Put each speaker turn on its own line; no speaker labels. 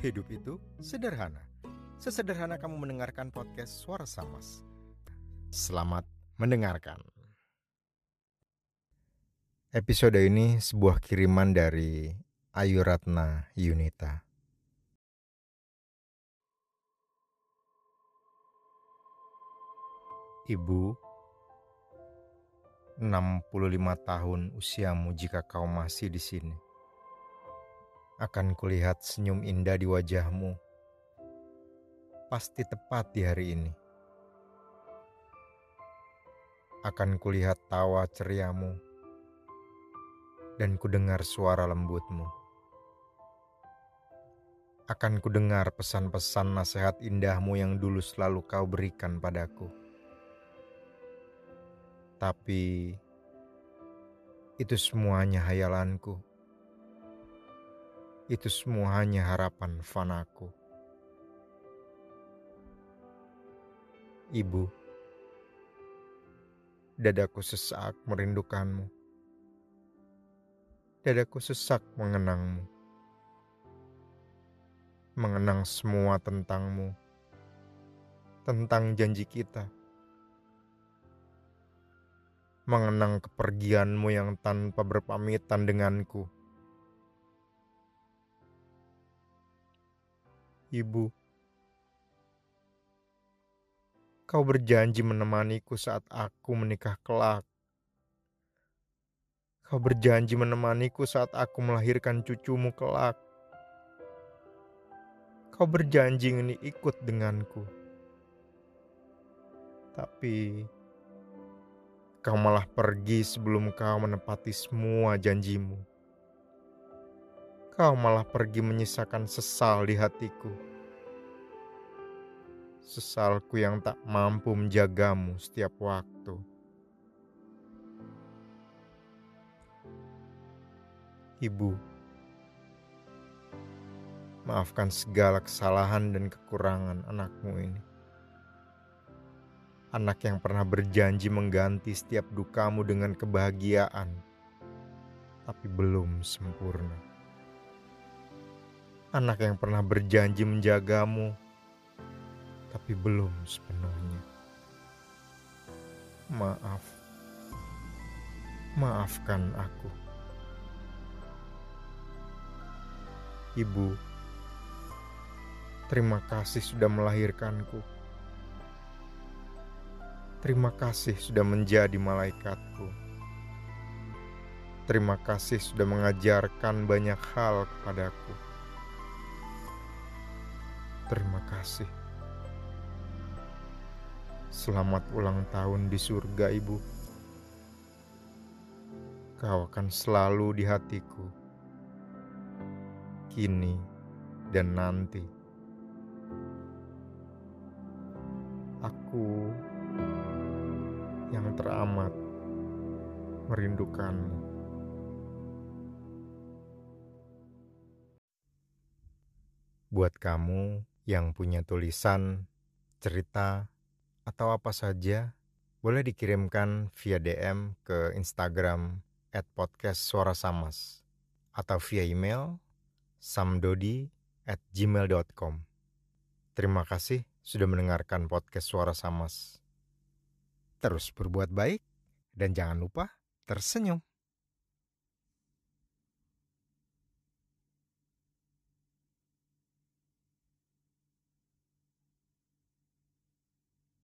Hidup itu sederhana. Sesederhana kamu mendengarkan podcast Suara Samas. Selamat mendengarkan. Episode ini sebuah kiriman dari Ayu Ratna Yunita. Ibu, 65 tahun usiamu jika kau masih di sini akan kulihat senyum indah di wajahmu. Pasti tepat di hari ini. Akan kulihat tawa ceriamu dan kudengar suara lembutmu. Akan kudengar pesan-pesan nasihat indahmu yang dulu selalu kau berikan padaku. Tapi itu semuanya hayalanku itu semua hanya harapan fanaku. Ibu, dadaku sesak merindukanmu. Dadaku sesak mengenangmu. Mengenang semua tentangmu. Tentang janji kita. Mengenang kepergianmu yang tanpa berpamitan denganku Ibu. Kau berjanji menemaniku saat aku menikah kelak. Kau berjanji menemaniku saat aku melahirkan cucumu kelak. Kau berjanji ingin ikut denganku. Tapi kau malah pergi sebelum kau menepati semua janjimu kau malah pergi menyisakan sesal di hatiku. Sesalku yang tak mampu menjagamu setiap waktu. Ibu, maafkan segala kesalahan dan kekurangan anakmu ini. Anak yang pernah berjanji mengganti setiap dukamu dengan kebahagiaan, tapi belum sempurna anak yang pernah berjanji menjagamu, tapi belum sepenuhnya. Maaf, maafkan aku, ibu. Terima kasih sudah melahirkanku. Terima kasih sudah menjadi malaikatku. Terima kasih sudah mengajarkan banyak hal kepadaku. Terima kasih. Selamat ulang tahun di surga, Ibu. Kau akan selalu di hatiku, kini dan nanti. Aku yang teramat merindukanmu. Buat kamu yang punya tulisan, cerita, atau apa saja, boleh dikirimkan via DM ke Instagram at podcast suara samas atau via email samdodi at gmail.com. Terima kasih sudah mendengarkan podcast Suara Samas. Terus berbuat baik dan jangan lupa tersenyum.